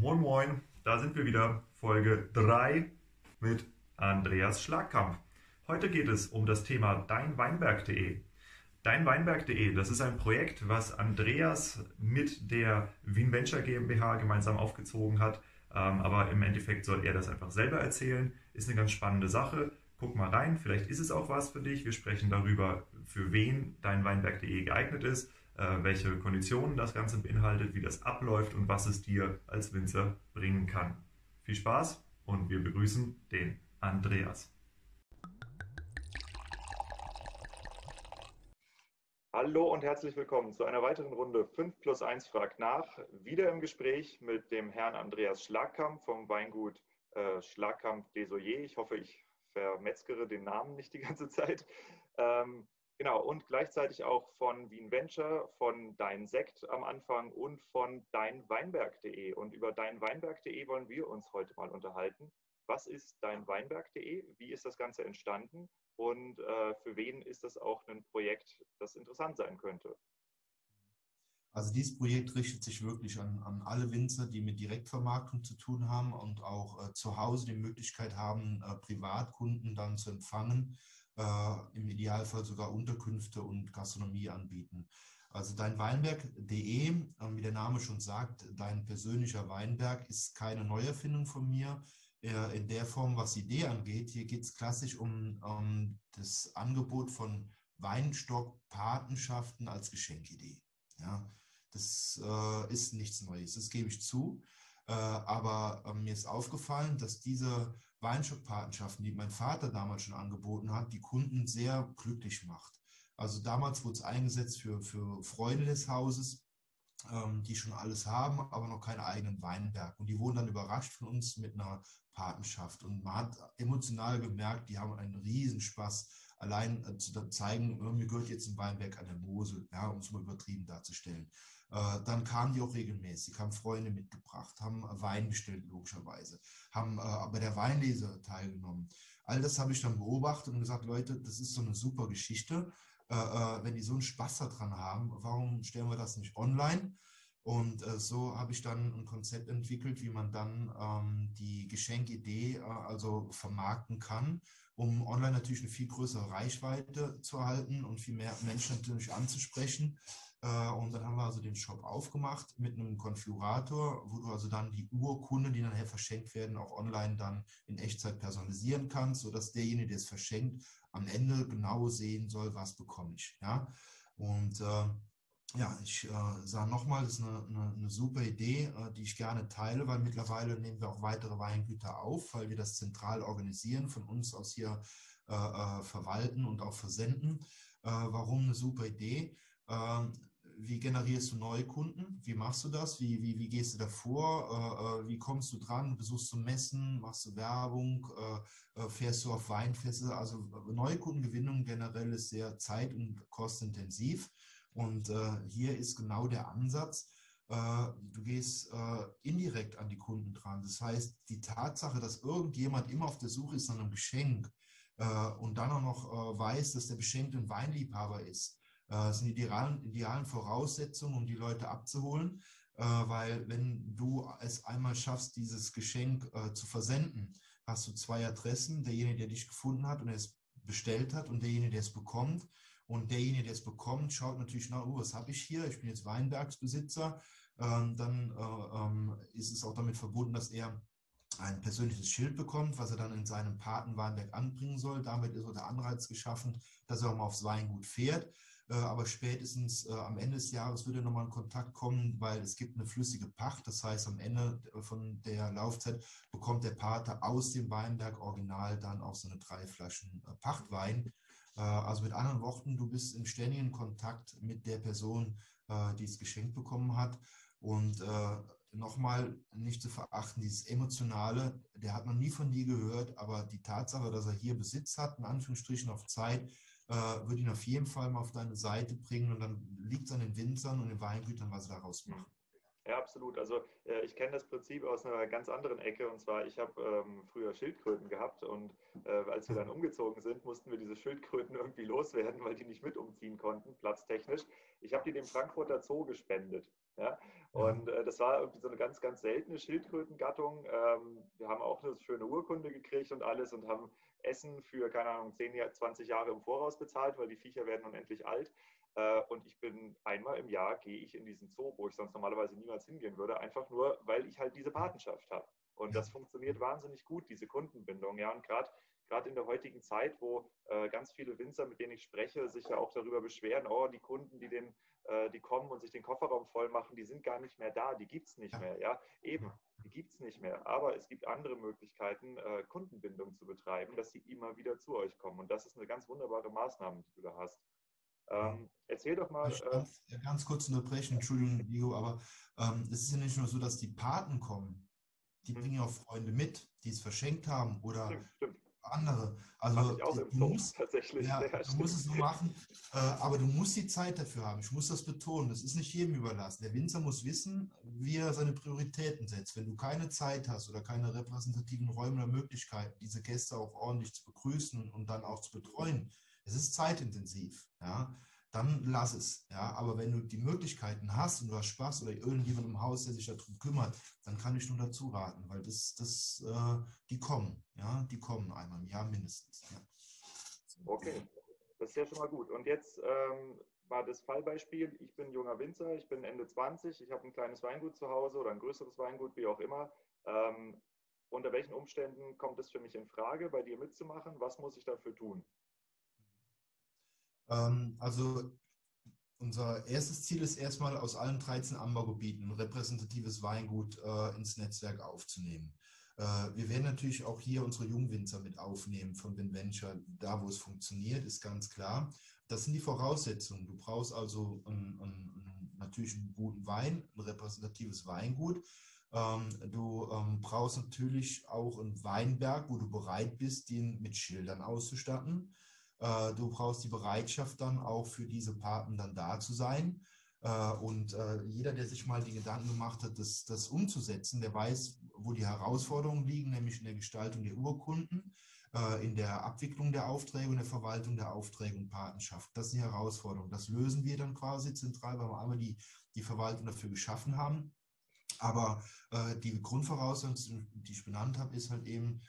Moin Moin, da sind wir wieder, Folge 3 mit Andreas Schlagkampf. Heute geht es um das Thema deinweinberg.de. Deinweinberg.de, das ist ein Projekt, was Andreas mit der Wienventure GmbH gemeinsam aufgezogen hat. Ähm, aber im Endeffekt soll er das einfach selber erzählen. Ist eine ganz spannende Sache. Guck mal rein, vielleicht ist es auch was für dich. Wir sprechen darüber, für wen deinweinberg.de geeignet ist welche Konditionen das Ganze beinhaltet, wie das abläuft und was es dir als Winzer bringen kann. Viel Spaß und wir begrüßen den Andreas. Hallo und herzlich willkommen zu einer weiteren Runde 5 plus 1 fragt nach. Wieder im Gespräch mit dem Herrn Andreas Schlagkamp vom Weingut äh, Schlagkamp Desoyer. Ich hoffe, ich vermetzgere den Namen nicht die ganze Zeit. Ähm, Genau, und gleichzeitig auch von Wien Venture, von Dein Sekt am Anfang und von deinweinberg.de. Und über deinweinberg.de wollen wir uns heute mal unterhalten. Was ist deinweinberg.de? Wie ist das Ganze entstanden? Und äh, für wen ist das auch ein Projekt, das interessant sein könnte? Also dieses Projekt richtet sich wirklich an, an alle Winzer, die mit Direktvermarktung zu tun haben und auch äh, zu Hause die Möglichkeit haben, äh, Privatkunden dann zu empfangen äh, im Idealfall sogar Unterkünfte und Gastronomie anbieten. Also dein Weinberg.de, äh, wie der Name schon sagt, dein persönlicher Weinberg ist keine Neuerfindung von mir äh, in der Form, was die Idee angeht. Hier geht es klassisch um, um das Angebot von Weinstock-Patenschaften als Geschenkidee. Ja, das äh, ist nichts Neues, das gebe ich zu. Äh, aber äh, mir ist aufgefallen, dass diese Weinshop-Patenschaften, die mein Vater damals schon angeboten hat, die Kunden sehr glücklich macht. Also damals wurde es eingesetzt für, für Freunde des Hauses, ähm, die schon alles haben, aber noch keinen eigenen Weinberg. Und die wurden dann überrascht von uns mit einer Patenschaft. Und man hat emotional gemerkt, die haben einen Riesenspaß allein äh, zu zeigen, mir gehört jetzt ein Weinberg an der Mosel, ja, um es mal übertrieben darzustellen. Äh, dann kamen die auch regelmäßig, haben Freunde mitgebracht, haben Wein bestellt, logischerweise, haben äh, bei der Weinlese teilgenommen. All das habe ich dann beobachtet und gesagt, Leute, das ist so eine super Geschichte. Äh, äh wenn die so einen Spaß daran haben, warum stellen wir das nicht online? Und äh, so habe ich dann ein Konzept entwickelt, wie man dann ähm, die Geschenkidee also vermarkten kann, um online natürlich eine viel größere Reichweite zu erhalten und viel mehr Menschen natürlich anzusprechen. Äh, und dann haben wir also den Shop aufgemacht mit einem Konfigurator, wo du also dann die Urkunden, die nachher verschenkt werden, auch online dann in Echtzeit personalisieren kannst, sodass derjenige, der es verschenkt, am Ende genau sehen soll, was bekomme ich. Ja? Und äh, ja, ich äh, sage nochmal, das ist eine, eine, eine super Idee, äh, die ich gerne teile, weil mittlerweile nehmen wir auch weitere Weingüter auf, weil wir das zentral organisieren, von uns aus hier äh, äh verwalten und auch versenden. Äh, warum eine super Idee? Ähm, wie generierst du neue Kunden? Wie machst du das? Wie, wie, wie gehst du davor? Äh, wie kommst du dran? Besuchst du Messen? Machst du Werbung? fährst du auf Weinfeste? Also neue Kundengewinnung generell ist sehr zeit- und kostintensiv. Und äh, hier ist genau der Ansatz, äh, du gehst äh, indirekt an die Kunden dran. Das heißt, die Tatsache, dass irgendjemand immer auf der Suche ist nach einem Geschenk äh, und dann auch noch weiß, dass der Beschenkte ein Weinliebhaber ist, sind die idealen, idealen Voraussetzungen, um die Leute abzuholen. weil wenn du es einmal schaffst, dieses Geschenk zu versenden, hast du zwei Adressen, derjenige, der dich gefunden hat und es bestellt hat und derjenige, der es bekommt. Und derjenige, der es bekommt, schaut natürlich nach, oh, was habe ich hier? Ich bin jetzt Weinbergsbesitzer. Ähm, dann äh, ähm, ist es auch damit verbunden, dass er ein persönliches Schild bekommt, was er dann in seinem Patenweinberg anbringen soll. Damit ist auch der Anreiz geschaffen, dass er auch mal aufs Weingut fährt. Äh, aber spätestens äh, am Ende des Jahres würde nochmal in Kontakt kommen, weil es gibt eine flüssige Pacht. Das heißt, am Ende von der Laufzeit bekommt der Pater aus dem Weinberg original dann auch so eine drei Flaschen äh, Pachtwein. Äh, also mit anderen Worten, du bist im ständigen Kontakt mit der Person, äh, die es geschenkt bekommen hat. Und äh, nochmal nicht zu verachten, dieses Emotionale, der hat noch nie von dir gehört, aber die Tatsache, dass er hier Besitz hat, in Anführungsstrichen auf Zeit, wird ihn auf jeden Fall mal auf deine Seite bringen und dann liegt es an den Winzern und den Weingütern, was sie daraus machen. Ja, absolut. Also äh, ich kenne das Prinzip aus einer ganz anderen Ecke. Und zwar, ich habe ähm, früher Schildkröten gehabt und äh, als wir dann umgezogen sind, mussten wir diese Schildkröten irgendwie loswerden, weil die nicht mit umziehen konnten, platztechnisch. Ich habe die dem Frankfurter Zoo gespendet. Ja? Und äh, das war irgendwie so eine ganz, ganz seltene Schildkrötengattung. Ähm, wir haben auch eine schöne Urkunde gekriegt und alles und haben Essen für, keine Ahnung, 10, 20 Jahre im Voraus bezahlt, weil die Viecher werden unendlich alt. Äh, und ich bin einmal im Jahr gehe ich in diesen Zoo, wo ich sonst normalerweise niemals hingehen würde, einfach nur, weil ich halt diese Patenschaft habe. Und das funktioniert wahnsinnig gut, diese Kundenbindung. Ja, und gerade gerade in der heutigen Zeit, wo äh, ganz viele Winzer, mit denen ich spreche, sich ja auch darüber beschweren, oh, die Kunden, die, den, äh, die kommen und sich den Kofferraum voll machen, die sind gar nicht mehr da, die gibt es nicht mehr. Ja, eben, die gibt es nicht mehr. Aber es gibt andere Möglichkeiten, äh, Kundenbindung zu betreiben, dass sie immer wieder zu euch kommen. Und das ist eine ganz wunderbare Maßnahme, die du da hast. Ähm, erzähl doch mal. Ich ganz, äh, ganz kurz unterbrechen, Entschuldigung, Diego, aber ähm, es ist ja nicht nur so, dass die Paten kommen. Die hm. bringen ja auch Freunde mit, die es verschenkt haben oder stimmt, stimmt andere. Also du, musst, tatsächlich. Ja, ja, du musst es so machen, äh, aber du musst die Zeit dafür haben. Ich muss das betonen. Das ist nicht jedem überlassen. Der Winzer muss wissen, wie er seine Prioritäten setzt. Wenn du keine Zeit hast oder keine repräsentativen Räume oder Möglichkeiten, diese Gäste auch ordentlich zu begrüßen und dann auch zu betreuen, es ist zeitintensiv. Ja dann lass es. Ja, aber wenn du die Möglichkeiten hast und du hast Spaß oder irgendjemand im Haus, der sich darum kümmert, dann kann ich nur dazu raten, weil das, das, äh, die kommen, ja, die kommen einmal im Jahr mindestens. Ja. Okay, das ist ja schon mal gut. Und jetzt ähm, war das Fallbeispiel, ich bin junger Winzer, ich bin Ende 20, ich habe ein kleines Weingut zu Hause oder ein größeres Weingut, wie auch immer. Ähm, unter welchen Umständen kommt es für mich in Frage, bei dir mitzumachen? Was muss ich dafür tun? Ähm, also unser erstes Ziel ist erstmal aus allen 13 Anbaugebieten ein repräsentatives Weingut äh, ins Netzwerk aufzunehmen. Äh, wir werden natürlich auch hier unsere Jungwinzer mit aufnehmen von Venture, da wo es funktioniert, ist ganz klar. Das sind die Voraussetzungen. Du brauchst also einen, einen, natürlich einen guten Wein, ein repräsentatives Weingut. Ähm, du ähm, brauchst natürlich auch einen Weinberg, wo du bereit bist, den mit Schildern auszustatten. Äh, du brauchst die Bereitschaft dann auch für diese Paten dann da zu sein. Äh, und äh, jeder, der sich mal die Gedanken gemacht hat, das, das umzusetzen, der weiß, wo die Herausforderungen liegen, nämlich in der Gestaltung der Urkunden, in der Abwicklung der Aufträge und der Verwaltung der Aufträge und Patenschaft. Das ist die Herausforderung. Das lösen wir dann quasi zentral, weil wir einmal die, die Verwaltung dafür geschaffen haben. Aber äh, die Grundvoraussetzung, die ich benannt habe, ist halt eben,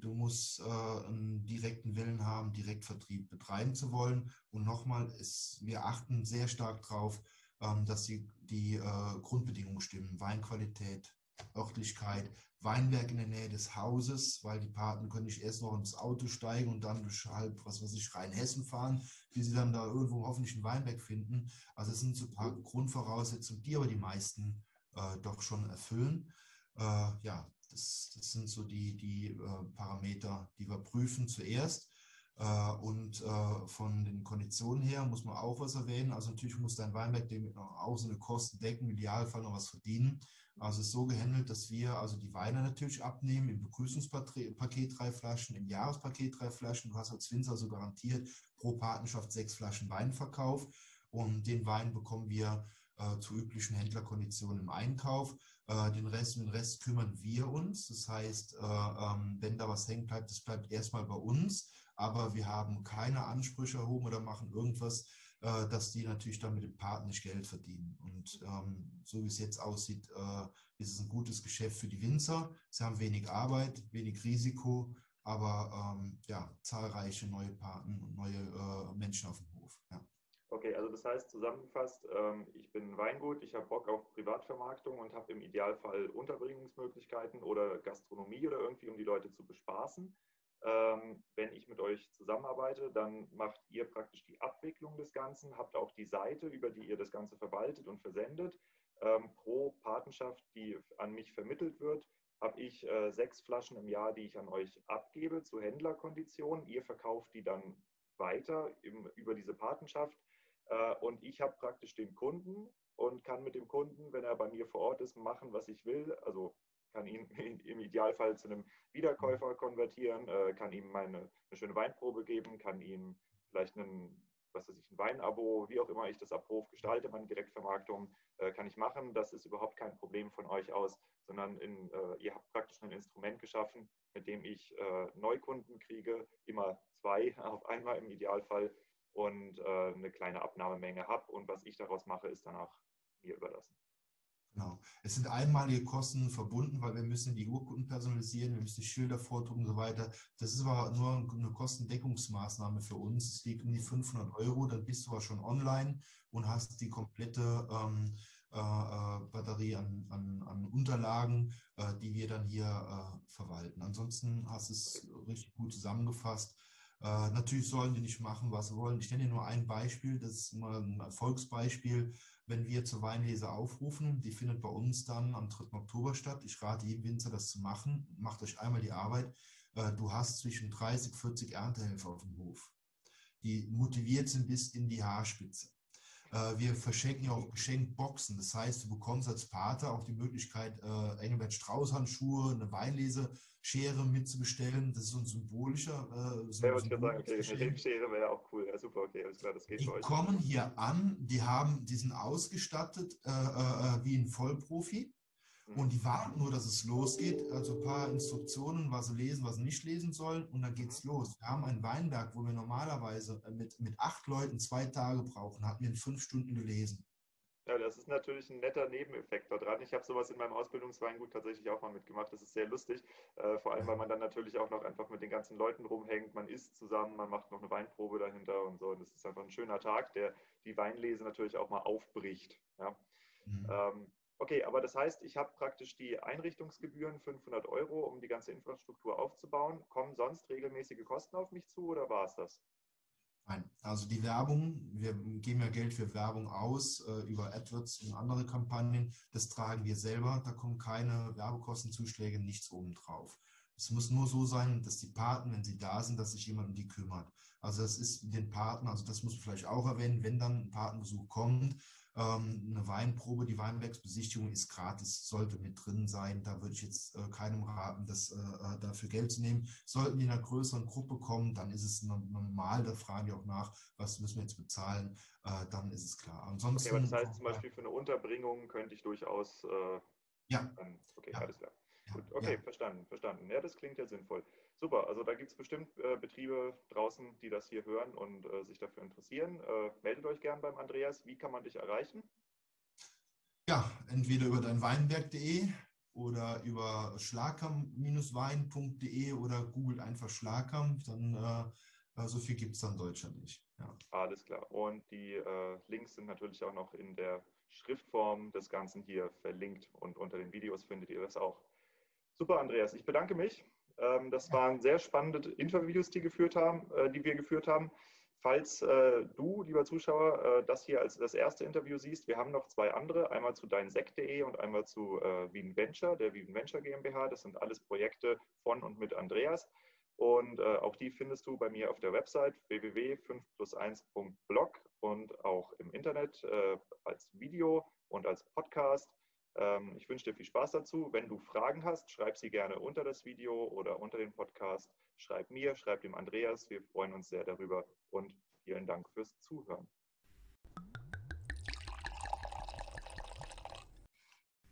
du musst äh, einen direkten Willen haben, Direktvertrieb betreiben zu wollen. Und nochmal, wir achten sehr stark darauf, ähm, dass die, die äh, Grundbedingungen stimmen. Weinqualität, Örtlichkeit, Weinberg in der Nähe des Hauses, weil die Paten können nicht erst noch ins Auto steigen und dann durch halb, was weiß ich, Rheinhessen fahren, wie sie dann da irgendwo hoffentlich einen Weinberg finden. Also es sind so ein paar Grundvoraussetzungen, die aber die meisten äh, doch schon erfüllen. Äh, ja, das, das sind so die, die äh, Parameter, die wir prüfen zuerst. Äh, und äh, von den Konditionen her muss man auch was erwähnen. Also natürlich muss dein Weinberg dem auch so eine Kosten decken, im Idealfall noch was verdienen. Also es ist so gehandelt, dass wir also die Weine natürlich abnehmen, im Begrüßungspaket drei Flaschen, im Jahrespaket drei Flaschen. Du hast als Winzer so garantiert pro Partnerschaft sechs Flaschen Weinverkauf. Und den Wein bekommen wir äh, zu üblichen Händlerkonditionen im Einkauf. Äh, den Rest, den Rest kümmern wir uns. Das heißt, äh, ähm, wenn da was hängen bleibt, das bleibt erstmal bei uns. Aber wir haben keine Ansprüche erhoben oder machen irgendwas, äh, dass die natürlich dann mit dem Partner nicht Geld verdienen. Und ähm, so wie es jetzt aussieht, ist es ein gutes Geschäft für die Winzer. Sie haben wenig Arbeit, wenig Risiko, aber ähm, ja, zahlreiche neue Paten und neue Menschen auf dem. Okay, also das heißt zusammengefasst, ähm, ich bin Weingut, ich habe Bock auf Privatvermarktung und habe im Idealfall Unterbringungsmöglichkeiten oder Gastronomie oder irgendwie, um die Leute zu bespaßen. Ähm, wenn ich mit euch zusammenarbeite, dann macht ihr praktisch die Abwicklung des Ganzen, habt auch die Seite, über die ihr das Ganze verwaltet und versendet. Ähm, pro Patenschaft, die an mich vermittelt wird, habe ich äh, sechs Flaschen im Jahr, die ich an euch abgebe zu Händlerkonditionen. Ihr verkauft die dann weiter im, über diese Patenschaft und ich habe praktisch den Kunden und kann mit dem Kunden, wenn er bei mir vor Ort ist, machen, was ich will. Also kann ihn im Idealfall zu einem Wiederkäufer konvertieren, äh, kann ihm meine, eine schöne Weinprobe geben, kann ihm vielleicht einen was weiß ich, ein Weinabo, wie auch immer ich das Abruf gestalte, meine Direktvermarktung, äh, kann ich machen. Das ist überhaupt kein Problem von euch aus, sondern in, äh, ihr habt praktisch ein Instrument geschaffen, mit dem ich äh, Neukunden kriege, immer zwei auf einmal im Idealfall und äh, eine kleine Abnahmemenge habe. Und was ich daraus mache, ist danach mir überlassen. Genau. Es sind einmalige Kosten verbunden, weil wir müssen die Urkunden personalisieren, wir müssen die Schilder vordrucken und so weiter. Das ist aber nur eine Kostendeckungsmaßnahme für uns. Es liegt um die 500 Euro, dann bist du aber schon online und hast die komplette ähm, äh, äh, Batterie an, an, an Unterlagen, äh, die wir dann hier äh, verwalten. Ansonsten hast du es richtig gut zusammengefasst. Äh, natürlich sollen die nicht machen, was sie wollen. Ich nenne nur ein Beispiel, das ist mal ein Erfolgsbeispiel wenn wir zur Weinlese aufrufen. Die findet bei uns dann am 3. Oktober statt. Ich rate jedem Winzer, das zu machen. Macht euch einmal die Arbeit. Äh, du hast zwischen 30, 40 Erntehelfer auf dem Hof, die motiviert sind bis in die Haarspitze. Äh, wir verschenken ja auch Geschenkboxen. Das heißt, du bekommst als Pater auch die Möglichkeit, äh, Engelbert Strauß Handschuhe, eine Weinleseschere mitzubestellen. Das ist so ein symbolischer. Äh, so ja, ich sagen, okay, eine Rebschere wäre auch cool. Ja, super, okay, alles klar, das geht Die kommen hier an, die haben, die sind ausgestattet äh, äh, wie ein Vollprofi. Und die warten nur, dass es losgeht. Also ein paar Instruktionen, was sie lesen, was sie nicht lesen sollen. Und dann geht's los. Wir haben ein Weinberg, wo wir normalerweise äh, mit, mit acht Leuten zwei Tage brauchen, hatten wir in fünf Stunden gelesen. Ja, das ist natürlich ein netter Nebeneffekt daran. Ich habe sowas in meinem Ausbildungsweingut tatsächlich auch mal mitgemacht. Das ist sehr lustig, äh, vor allem, weil man dann natürlich auch noch einfach mit den ganzen Leuten rumhängt. Man isst zusammen, man macht noch eine Weinprobe dahinter und so. Und das ist einfach ein schöner Tag, der die Weinlese natürlich auch mal aufbricht. Ja. Mhm. Ähm, Okay, aber das heißt, ich habe praktisch die Einrichtungsgebühren 500 Euro, um die ganze Infrastruktur aufzubauen. Kommen sonst regelmäßige Kosten auf mich zu oder war es das? Nein, also die Werbung, wir geben ja Geld für Werbung aus äh, über AdWords und andere Kampagnen. Das tragen wir selber. Da kommen keine Werbekostenzuschläge, nichts obendrauf. Es muss nur so sein, dass die Paten, wenn sie da sind, dass sich jemand um die kümmert. Also das ist den Paten, also das muss man vielleicht auch erwähnen, wenn dann ein Patenbesuch kommt, ähm, eine Weinprobe, die Weinbergsbesichtigung ist gratis, sollte mit drin sein. Da würde ich jetzt äh, keinem raten, das äh, äh, dafür Geld zu nehmen. Sollten die in einer größeren Gruppe kommen, dann ist es normal, da fragen die auch nach, was müssen wir jetzt bezahlen, äh, dann ist es klar. Ansonsten, okay, aber das heißt zum Beispiel für eine Unterbringung könnte ich durchaus. Äh, ja. Okay, ja. alles klar. Gut, okay, ja. verstanden, verstanden. Ja, das klingt ja sinnvoll. Super, also da gibt es bestimmt äh, Betriebe draußen, die das hier hören und äh, sich dafür interessieren. Äh, meldet euch gern beim Andreas. Wie kann man dich erreichen? Ja, entweder über dein Weinberg.de oder über schlagkamp-wein.de oder googelt einfach Schlagkamp, dann äh, äh, so viel gibt es dann in Deutschland nicht. Ja. Alles klar. Und die äh, Links sind natürlich auch noch in der Schriftform des Ganzen hier verlinkt und unter den Videos findet ihr das auch. Super, Andreas. Ich bedanke mich. Ähm, das waren sehr spannende Interviews, die, geführt haben, äh, die wir geführt haben. Falls äh, du, lieber Zuschauer, äh, das hier als das erste Interview siehst, wir haben noch zwei andere, einmal zu deinsekt.de und einmal zu Wien Venture, der Wien Venture GmbH. Das sind alles Projekte von und mit Andreas. Und auch die findest du bei mir auf der Website www.5plus1.blog und auch im Internet als Video und als Podcast. Ähm, ich wünsche dir viel Spaß dazu. Wenn du Fragen hast, schreib sie gerne unter das Video oder unter den Podcast. Schreib mir, schreib dem Andreas. Wir freuen uns sehr darüber und vielen Dank fürs Zuhören.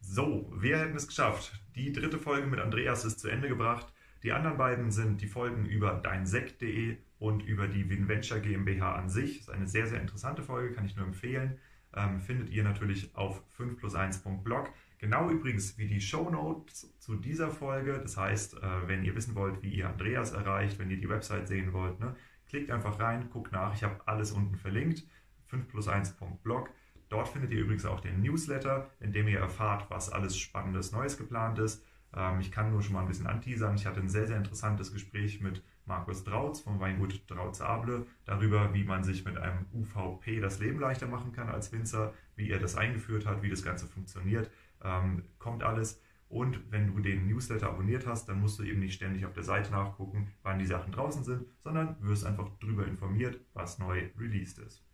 So, wir hätten es geschafft. Die dritte Folge mit Andreas ist zu Ende gebracht. Die anderen beiden sind die Folgen über deinsekt.de und über die Winventure GmbH an sich. Das ist eine sehr, sehr interessante Folge, kann ich nur empfehlen ähm, findet ihr natürlich auf 5 plus 1.blog. Genau übrigens wie die Show Notes zu dieser Folge. Das heißt, äh, wenn ihr wissen wollt, wie ihr Andreas erreicht, wenn ihr die Website sehen wollt, ne, klickt einfach rein, guckt nach. Ich habe alles unten verlinkt. 5 plus 1.blog. Dort findet ihr übrigens auch den Newsletter, in dem ihr erfahrt, was alles Spannendes Neues geplant ist. Ähm, ich kann nur schon mal ein bisschen anteasern. Ich hatte ein sehr, sehr interessantes Gespräch mit Markus Drautz vom Weingut Drautz-Able darüber, wie man sich mit einem UVP das Leben leichter machen kann als Winzer, wie er das eingeführt hat, wie das Ganze funktioniert. Ähm, kommt alles. Und wenn du den Newsletter abonniert hast, dann musst du eben nicht ständig auf der Seite nachgucken, wann die Sachen draußen sind, sondern wirst einfach darüber informiert, was neu released ist.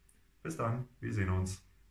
Bis dann, wir sehen uns.